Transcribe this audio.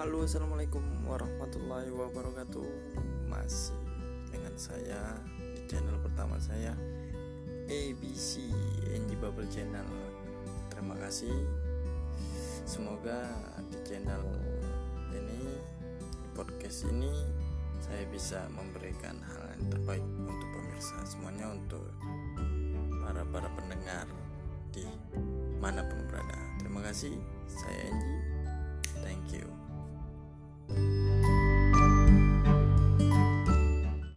Halo assalamualaikum warahmatullahi wabarakatuh. Masih dengan saya di channel pertama saya ABC NG Bubble Channel. Terima kasih. Semoga di channel ini di podcast ini Saya bisa memberikan hal yang terbaik untuk pemirsa Semuanya untuk para-para pendengar di mana pun berada. Terima kasih. Saya Enji